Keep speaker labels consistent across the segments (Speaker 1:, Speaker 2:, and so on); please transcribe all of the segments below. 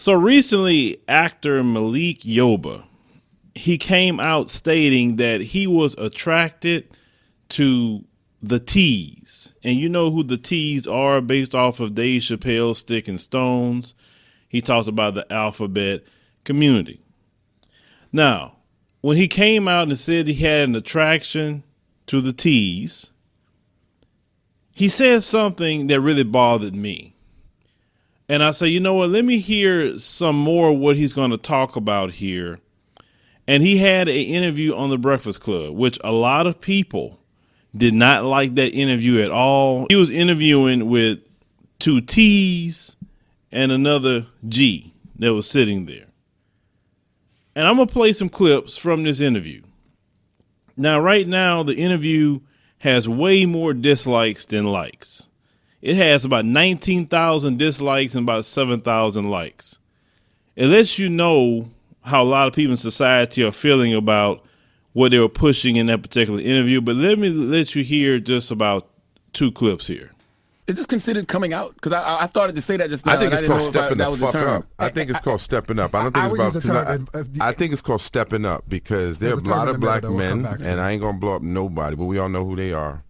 Speaker 1: So recently, actor Malik Yoba, he came out stating that he was attracted to the T's. And you know who the T's are based off of Dave Chappelle's Stick and Stones. He talked about the alphabet community. Now, when he came out and said he had an attraction to the T's, he said something that really bothered me. And I say, you know what? Let me hear some more what he's going to talk about here. And he had an interview on the Breakfast Club, which a lot of people did not like that interview at all. He was interviewing with two T's and another G that was sitting there. And I'm going to play some clips from this interview. Now, right now, the interview has way more dislikes than likes. It has about 19,000 dislikes and about 7,000 likes. It lets you know how a lot of people in society are feeling about what they were pushing in that particular interview. But let me let you hear just about two clips here.
Speaker 2: Is this considered coming out? Because I, I started to say that just now.
Speaker 3: I think it's
Speaker 2: I
Speaker 3: called stepping
Speaker 2: I, that
Speaker 3: the fuck up. I think it's called stepping up. I don't think
Speaker 4: I
Speaker 3: it's
Speaker 4: would
Speaker 3: about.
Speaker 4: use the
Speaker 3: 'cause
Speaker 4: term
Speaker 3: I,
Speaker 4: if- if-
Speaker 3: I think it's called stepping up because there are a
Speaker 4: a
Speaker 3: lot of black men,
Speaker 4: come back to.
Speaker 3: and I ain't gonna blow up nobody, but we all know who they are,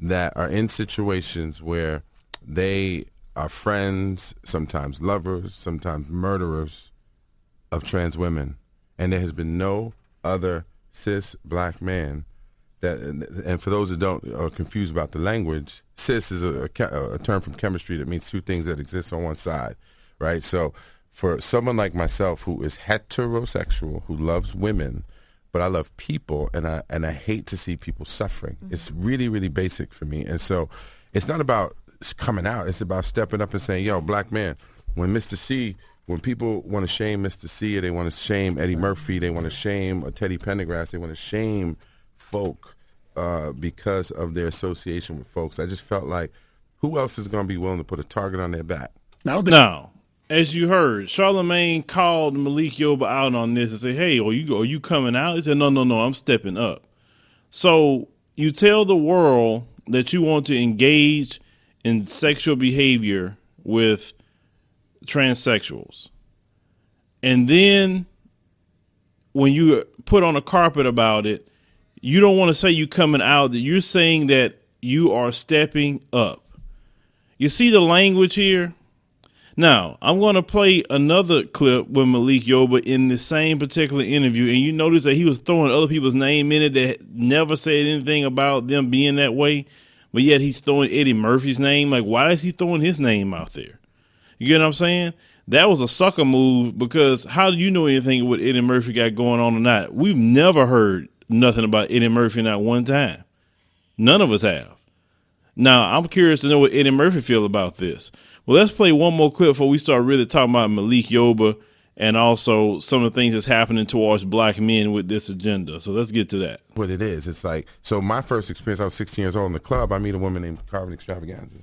Speaker 3: that are in situations where they are friends, sometimes lovers, sometimes murderers of trans women, and there has been no other cis black man that and for those that don't are confused about the language cis is a, a, a term from chemistry that means two things that exist on one side right? So for someone like myself who is heterosexual who loves women but I love people and I and I hate to see people suffering. Mm-hmm. It's really really basic for me. And so it's not about s- coming out it's about stepping up and saying yo black man when Mr. C when people want to shame Mr. C they want to shame Eddie Murphy they want to shame uh, Teddy Pendergrass they want to shame folk uh, because of their association with folks. I just felt like who else is going to be willing to put a target on their back?
Speaker 2: Now, I
Speaker 1: Now, as you heard, Charlamagne called Malik Yoba out on this and said, "Hey, are you are you coming out?" He said, "No, no, no, I'm stepping up." So you tell the world that you want to engage in sexual behavior with transsexuals, and then when you put on a carpet about it, you don't want to say you coming out. That you're saying that you are stepping up. You see the language here. Now, I'm going to play another clip with Malik Yoba in the same particular interview, and you notice that he was throwing other people's name in it that never said anything about them being that way, but yet he's throwing Eddie Murphy's name. Like, why is he throwing his name out there? You get what I'm saying? That was a sucker move because how do you know anything what Eddie Murphy got going on or not? We've never heard nothing about Eddie Murphy not one time. None of us have. Now, I'm curious to know what Eddie Murphy feel about this. Well, let's play one more clip before we start really talking about Malik Yoba and also some of the things that's happening towards black men with this agenda. So let's get to that.
Speaker 3: What it is, it's like so. My first experience, I was 16 years old in the club. I meet a woman named Carmen Xtravaganza.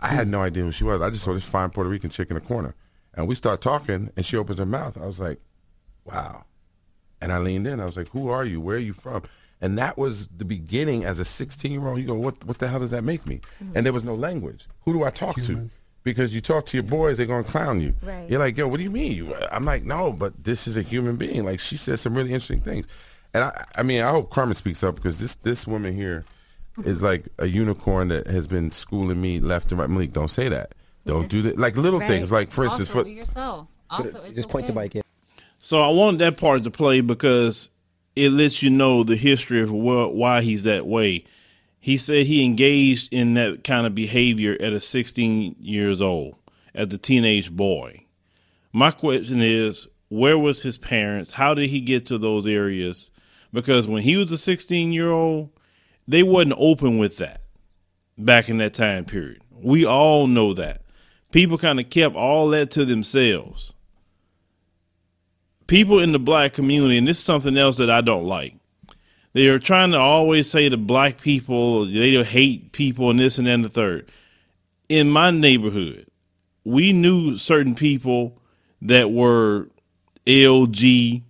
Speaker 3: I had no idea who she was. I just saw this fine Puerto Rican chick in the corner, and we start talking, and she opens her mouth. I was like, "Wow!" And I leaned in. I was like, "Who are you? Where are you from?" And that was the beginning. As a 16 year old, you go, "What? What the hell does that make me?" And there was no language. Who do I talk to? Because you talk to your boys, they're gonna clown you.
Speaker 5: Right.
Speaker 3: You're like, "Yo, what do you mean?" I'm like, "No, but this is a human being." Like she said some really interesting things. And I, I mean, I hope Carmen speaks up because this this woman here is like a unicorn that has been schooling me left and right. Malik, don't say that. Don't do that. Like little
Speaker 5: Right.
Speaker 3: things. Like for instance, for
Speaker 5: yourself. Also, it's
Speaker 6: Just point the
Speaker 5: okay.
Speaker 6: bike in.
Speaker 1: So I want that part to play because it lets you know the history of wh- why he's that way. He said he engaged in that kind of behavior at a 16 years old as a teenage boy. My question is, where was his parents? How did he get to those areas? Because when he was a 16 year old, they wasn't open with that back in that time period. We all know that. People kind of kept all that to themselves people in the black community, and this is something else that I don't like. They are trying to always say to black people they don't hate people and this and then the third. In my neighborhood, we knew certain people that were L, G,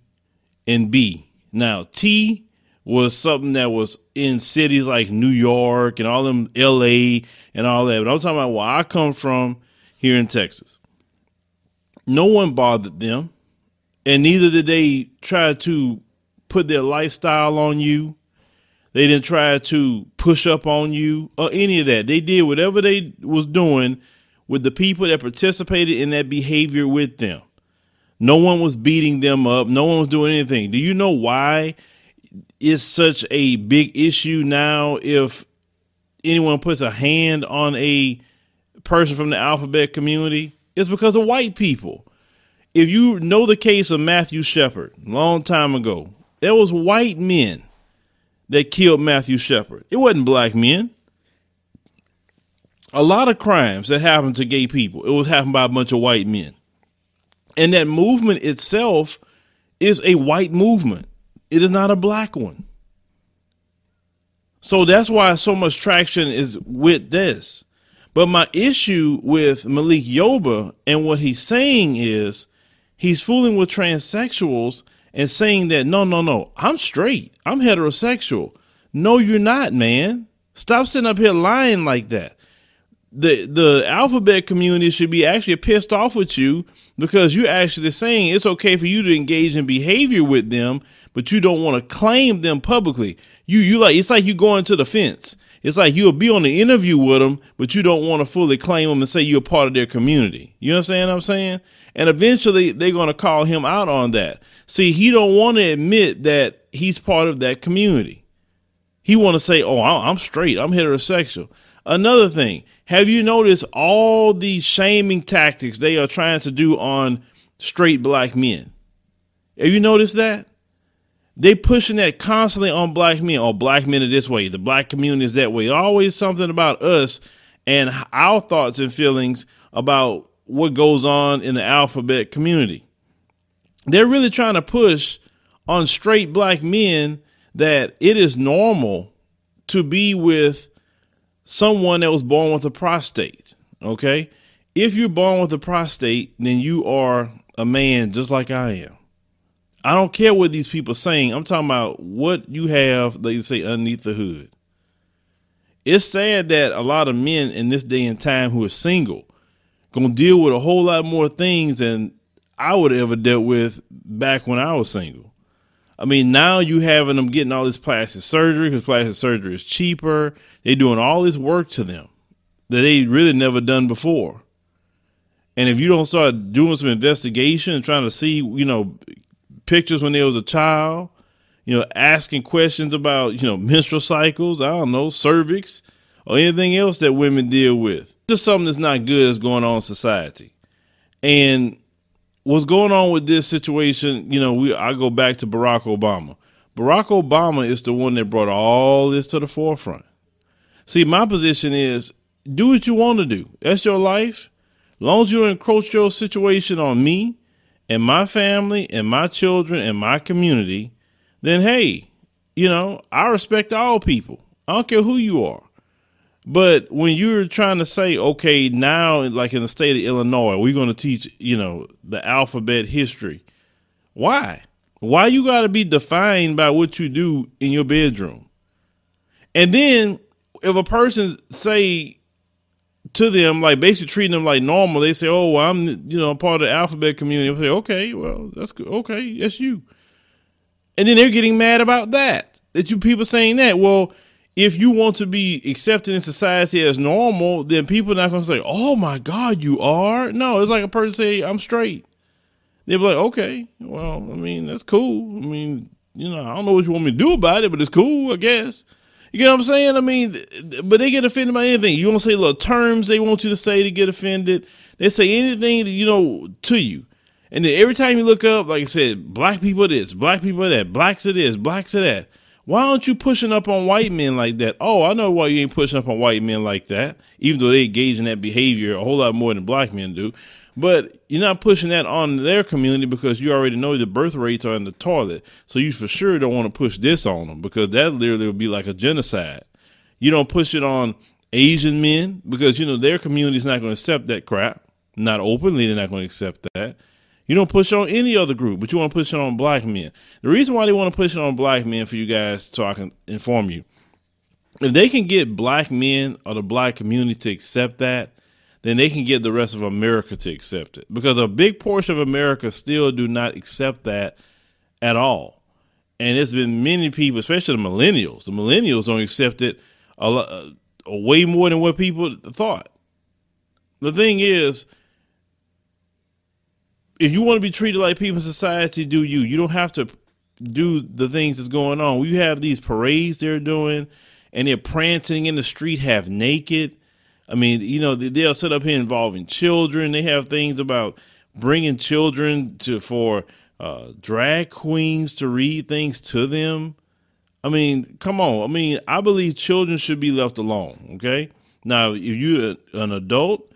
Speaker 1: and B. Now T was something that was in cities like New York and all them L.A. and all that. But I'm talking about where I come from here in Texas no one bothered them, and neither did they try to put their lifestyle on you. They didn't try to push up on you or any of that. They did whatever they was doing with the people that participated in that behavior with them. No one was beating them up. No one was doing anything. Do you know why it's such a big issue now if anyone puts a hand on a person from the alphabet community? It's because of white people. If you know the case of Matthew Shepard, long time ago, there was white men that killed Matthew Shepard. It wasn't black men. A lot of crimes that happened to gay people, it was happened by a bunch of white men. And that movement itself is a white movement. It is not a black one. So that's why so much traction is with this. But my issue with Malik Yoba and what he's saying is he's fooling with transsexuals and saying that no, no, no, I'm straight. I'm heterosexual. No, you're not, man. Stop sitting up here lying like that. The the alphabet community should be actually pissed off with you because you're actually saying it's okay for you to engage in behavior with them, but you don't want to claim them publicly. You you like it's like you're going to the fence. It's like you'll be on the interview with them, but you don't want to fully claim them and say you're part of their community. You understand what I'm saying? And eventually they're going to call him out on that. See, he don't want to admit that he's part of that community. He want to say, "Oh, I'm straight. I'm heterosexual." Another thing, have you noticed all these shaming tactics they are trying to do on straight black men? Have you noticed that? They pushing that constantly on black men. Oh, black men are this way. The black community is that way. Always something about us and our thoughts and feelings about what goes on in the alphabet community. They're really trying to push on straight black men that it is normal to be with someone that was born with a prostate. Okay. If you're born with a prostate, then you are a man just like I am. I don't care what these people saying. I'm talking about what you have, they say, underneath the hood. It's sad that a lot of men in this day and time who are single gonna deal with a whole lot more things than I would ever dealt with back when I was single. I mean, now you having them getting all this plastic surgery because plastic surgery is cheaper. They doing all this work to them that they really never done before. And if you don't start doing some investigation and trying to see, you know, pictures when they was a child, you know, asking questions about, you know, menstrual cycles, I don't know, cervix, or anything else that women deal with. Just something that's not good that's going on in society. And what's going on with this situation, you know, we I go back to Barack Obama. Barack Obama is the one that brought all this to the forefront. See, my position is do what you want to do. That's your life. As long as you encroach your situation on me and my family and my children and my community, then hey, you know, I respect all people. I don't care who you are. But when you're trying to say, okay, now, like in the state of Illinois, we're going to teach, you know, the alphabet history. Why? Why you got to be defined by what you do in your bedroom? And then if a person say to them, like basically treating them like normal, they say, oh, well, I'm, you know, part of the alphabet community. I say, okay, well, that's good. Okay, that's you. And then they're getting mad about that. That you people saying that. Well, if you want to be accepted in society as normal, then people are not going to say, "Oh my God, you are." No, it's like a person say, "I'm straight." They'll be like, "Okay, well, I mean, that's cool. I mean, you know, I don't know what you want me to do about it, but it's cool, I guess." You get what I'm saying? I mean, but they get offended by anything. You don't say little terms they want you to say to get offended. They say anything you know to you. And then every time you look up, like I said, black people this, black people that, blacks it this, blacks it that. Why aren't you pushing up on white men like that? Oh, I know why you ain't pushing up on white men like that, even though they engage in that behavior a whole lot more than black men do. But you're not pushing that on their community because you already know the birth rates are in the toilet. So you for sure don't want to push this on them because that literally would be like a genocide. You don't push it on Asian men because you know their community is not going to accept that crap. Not openly, they're not going to accept that. You don't push on any other group, but you want to push it on black men. The reason why they want to push it on black men for you guys, so I can inform you, if they can get black men or the black community to accept that, then they can get the rest of America to accept it. Because a big portion of America still do not accept that at all. And it's been many people, especially the millennials. The millennials don't accept it a lot, uh, way more than what people thought. The thing is, if you want to be treated like people in society, do you? You don't have to do the things that's going on. We have these parades they're doing, and they're prancing in the street half naked. I mean, you know, they'll set up here involving children. They have things about bringing children to for uh, drag queens to read things to them. I mean, come on. I mean, I believe children should be left alone. Okay. Now, if you're an adult,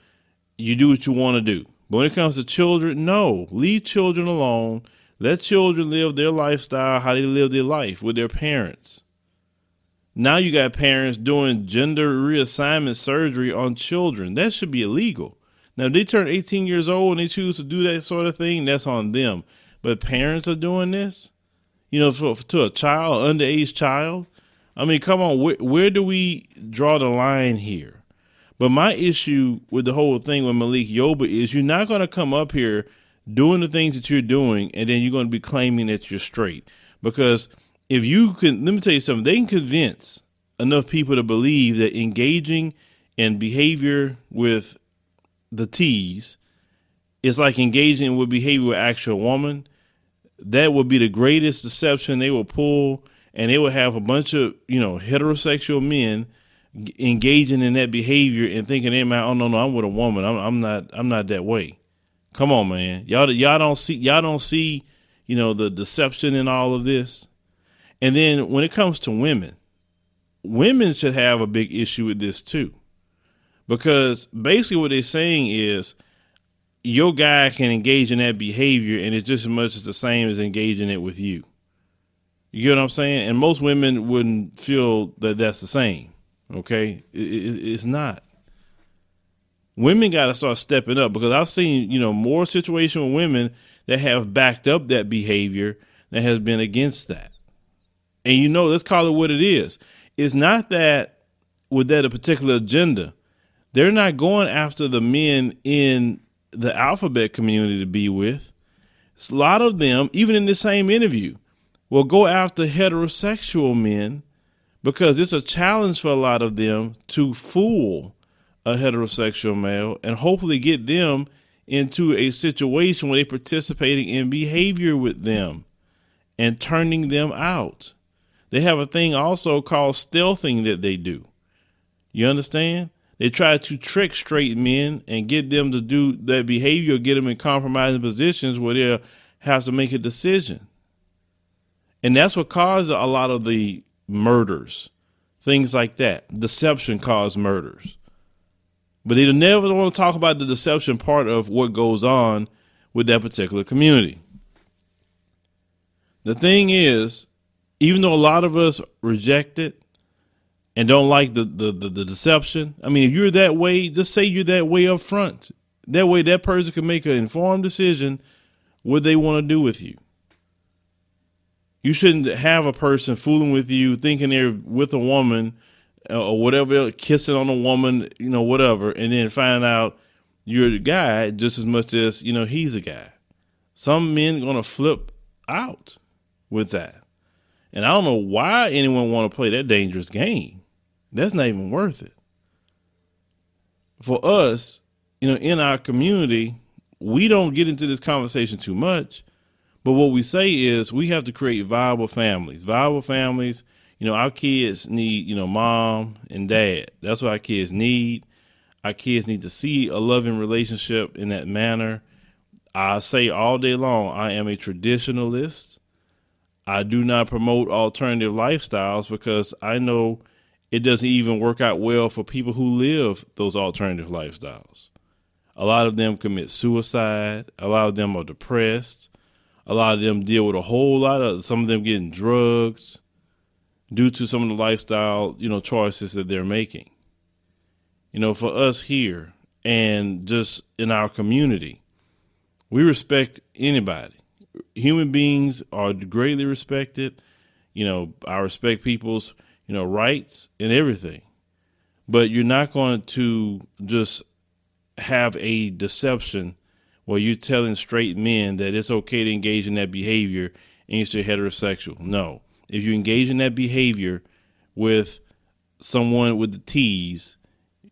Speaker 1: you do what you want to do. But when it comes to children, no, leave children alone. Let children live their lifestyle, how they live their life with their parents. Now you got parents doing gender reassignment surgery on children. That should be illegal. Now, if they turn 18 years old and they choose to do that sort of thing, that's on them. But parents are doing this, you know, for, to a child, underage child. I mean, come on, where do we draw the line here? But my issue with the whole thing with Malik Yoba is you're not going to come up here doing the things that you're doing and then you're going to be claiming that you're straight. Because if you can, let me tell you something, they can convince enough people to believe that engaging in behavior with the T's is like engaging with behavior with actual woman. That would be the greatest deception they will pull, and they will have a bunch of you know heterosexual men engaging in that behavior and thinking, "Hey man, oh no, no, I'm with a woman. I'm, I'm not. I'm not that way." Come on, man. Y'all, y'all don't see. Y'all don't see. You know the deception in all of this. And then when it comes to women, women should have a big issue with this too, because basically what they're saying is your guy can engage in that behavior and it's just as much as the same as engaging it with you. You get what I'm saying? And most women wouldn't feel that that's the same. Okay, it, it, it's not. Women got to start stepping up because I've seen you know more situation with women that have backed up that behavior that has been against that. And you know, let's call it what it is. It's not that with that a particular agenda. They're not going after the men in the alphabet community to be with. It's A lot of them, even in the same interview, will go after heterosexual men because it's a challenge for a lot of them to fool a heterosexual male and hopefully get them into a situation where they're participating in behavior with them and turning them out. They have a thing also called stealthing that they do. You understand? They try to trick straight men and get them to do that behavior, get them in compromising positions where they'll have to make a decision. And that's what caused a lot of the murders, things like that. Deception caused murders. But they never want to talk about the deception part of what goes on with that particular community. The thing is, even though a lot of us reject it and don't like the, the, the, the deception, I mean, if you're that way, just say you're that way up front. That way, that person can make an informed decision what they want to do with you. You shouldn't have a person fooling with you, thinking they're with a woman uh, or whatever, kissing on a woman, you know, whatever, and then find out you're the guy just as much as you know he's a guy. Some men gonna flip out with that, and I don't know why anyone want to play that dangerous game. That's not even worth it. For us, you know, in our community, we don't get into this conversation too much but what we say is we have to create viable families. Viable families, you know, our kids need, you know, mom and dad. That's what our kids need. Our kids need to see a loving relationship in that manner. I say all day long, I am a traditionalist. I do not promote alternative lifestyles because I know it doesn't even work out well for people who live those alternative lifestyles. A lot of them commit suicide. A lot of them are depressed. A lot of them deal with a whole lot of some of them getting drugs due to some of the lifestyle, you know, choices that they're making. You know, for us here and just in our community, we respect anybody. Human beings are greatly respected. You know, I respect people's, you know, rights and everything. But you're not going to just have a deception where you're telling straight men that it's okay to engage in that behavior and you're heterosexual. No. If you engage in that behavior with someone with the T's,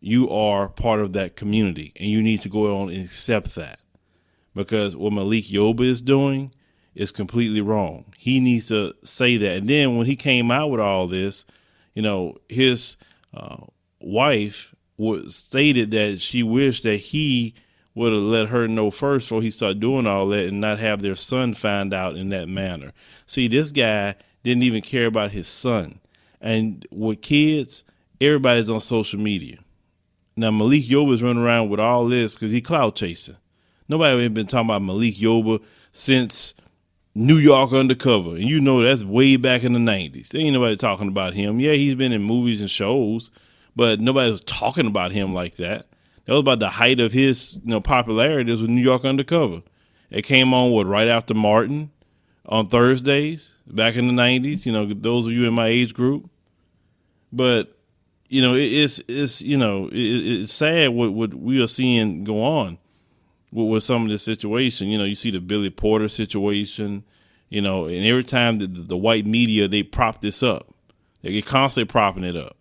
Speaker 1: you are part of that community and you need to go on and accept that. Because what Malik Yoba is doing is completely wrong. He needs to say that. And then when he came out with all this, you know, his uh, wife was stated that she wished that he would have let her know first before he started doing all that and not have their son find out in that manner. See, this guy didn't even care about his son. And with kids, everybody's on social media. Now Malik Yoba's running around with all this because he cloud chasing. Nobody ain't been talking about Malik Yoba since New York Undercover, and you know that's way back in the '90s. Ain't nobody talking about him. Yeah, he's been in movies and shows, but nobody was talking about him like that. That was about the height of his you know popularity. Was with New York Undercover. It came on what right after Martin on Thursdays back in the '90s. You know, those of you in my age group. But you know, it, it's it's you know it, it's sad what what we are seeing go on with, with some of this situation. You know, you see the Billy Porter situation, you know, and every time the, the white media they prop this up, they get constantly propping it up.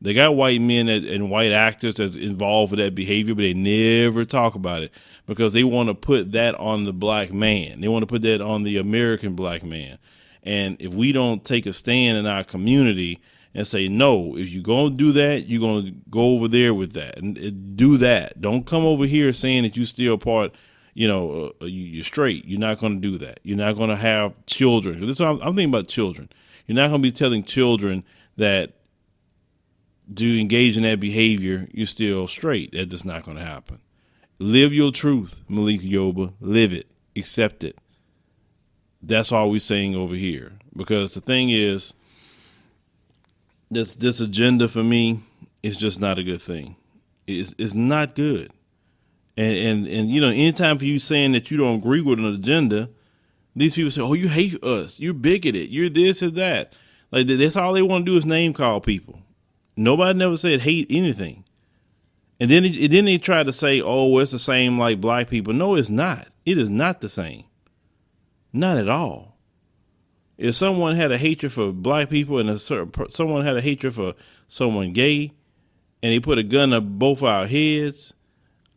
Speaker 1: They got white men that, and white actors that's involved with that behavior, but they never talk about it because they want to put that on the black man. They want to put that on the American black man. And if we don't take a stand in our community and say no. If you're gonna do that, you're gonna go over there with that and do that. Don't come over here saying that you still part. You know, uh, you're straight. You're not going to do that. You're not going to have children. This I'm, I'm thinking about children. You're not going to be telling children that do engage in that behavior, you're still straight. That's not going to happen. Live your truth, Malik Yoba. Live it. Accept it. That's all we're saying over here. Because the thing is, this this agenda for me is just not a good thing. It's it's not good. And and and you know, anytime for you saying that you don't agree with an agenda, these people say, "Oh, you hate us. You're bigoted. You're this or that." Like that's all they want to do is name call people. Nobody never said hate anything. And then it, then they try to say, "Oh, well, it's the same like black people." No, it's not. It is not the same. Not at all if someone had a hatred for black people and a, someone had a hatred for someone gay and they put a gun up both our heads,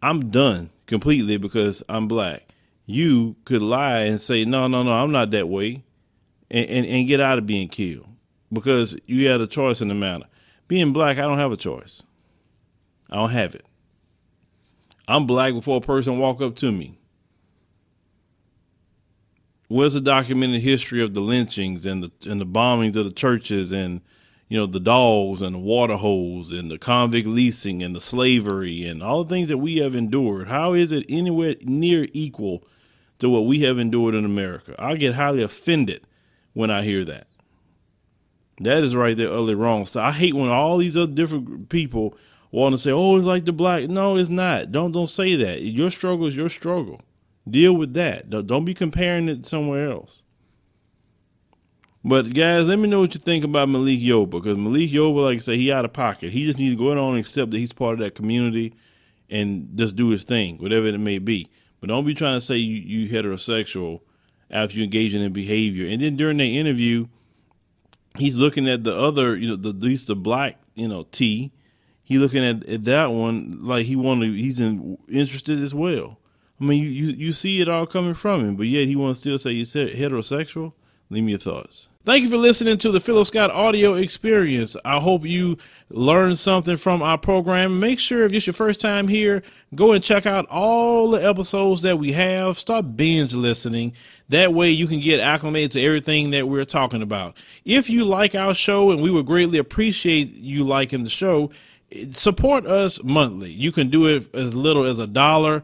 Speaker 1: I'm done completely because I'm black. You could lie and say, no, no, no, I'm not that way and, and, and get out of being killed because you had a choice in the matter. Being black, I don't have a choice. I don't have it. I'm black before a person walk up to me where's the documented history of the lynchings and the and the bombings of the churches and you know the dogs and the water holes and the convict leasing and the slavery and all the things that we have endured. How is it anywhere near equal to what we have endured in america? I get highly offended when i hear that. That is right there utterly wrong. So i hate when all these other different people want to say oh it's like the black no it's not. Don't don't say that. Your struggle is your struggle Deal with that. Don't be comparing it somewhere else. But guys, let me know what you think about Malik Yoba because Malik Yoba, like I say, he out of pocket. He just needs to go on and accept that he's part of that community and just do his thing, whatever it may be. But don't be trying to say you, you heterosexual after you engage in behavior. And then during the interview, he's looking at the other, you know, the, at least the black, you know, T. He looking at, at that one like he wanted. He's in, interested as well. I mean, you, you, you see it all coming from him, but yet he wants to still say he's heterosexual. Leave me your thoughts. Thank you for listening to the Philo Scott audio experience. I hope you learned something from our program. Make sure if it's your first time here, go and check out all the episodes that we have. Start binge listening. That way you can get acclimated to everything that we're talking about. If you like our show, and we would greatly appreciate you liking the show, eh, support us monthly. You can do it as little as a dollar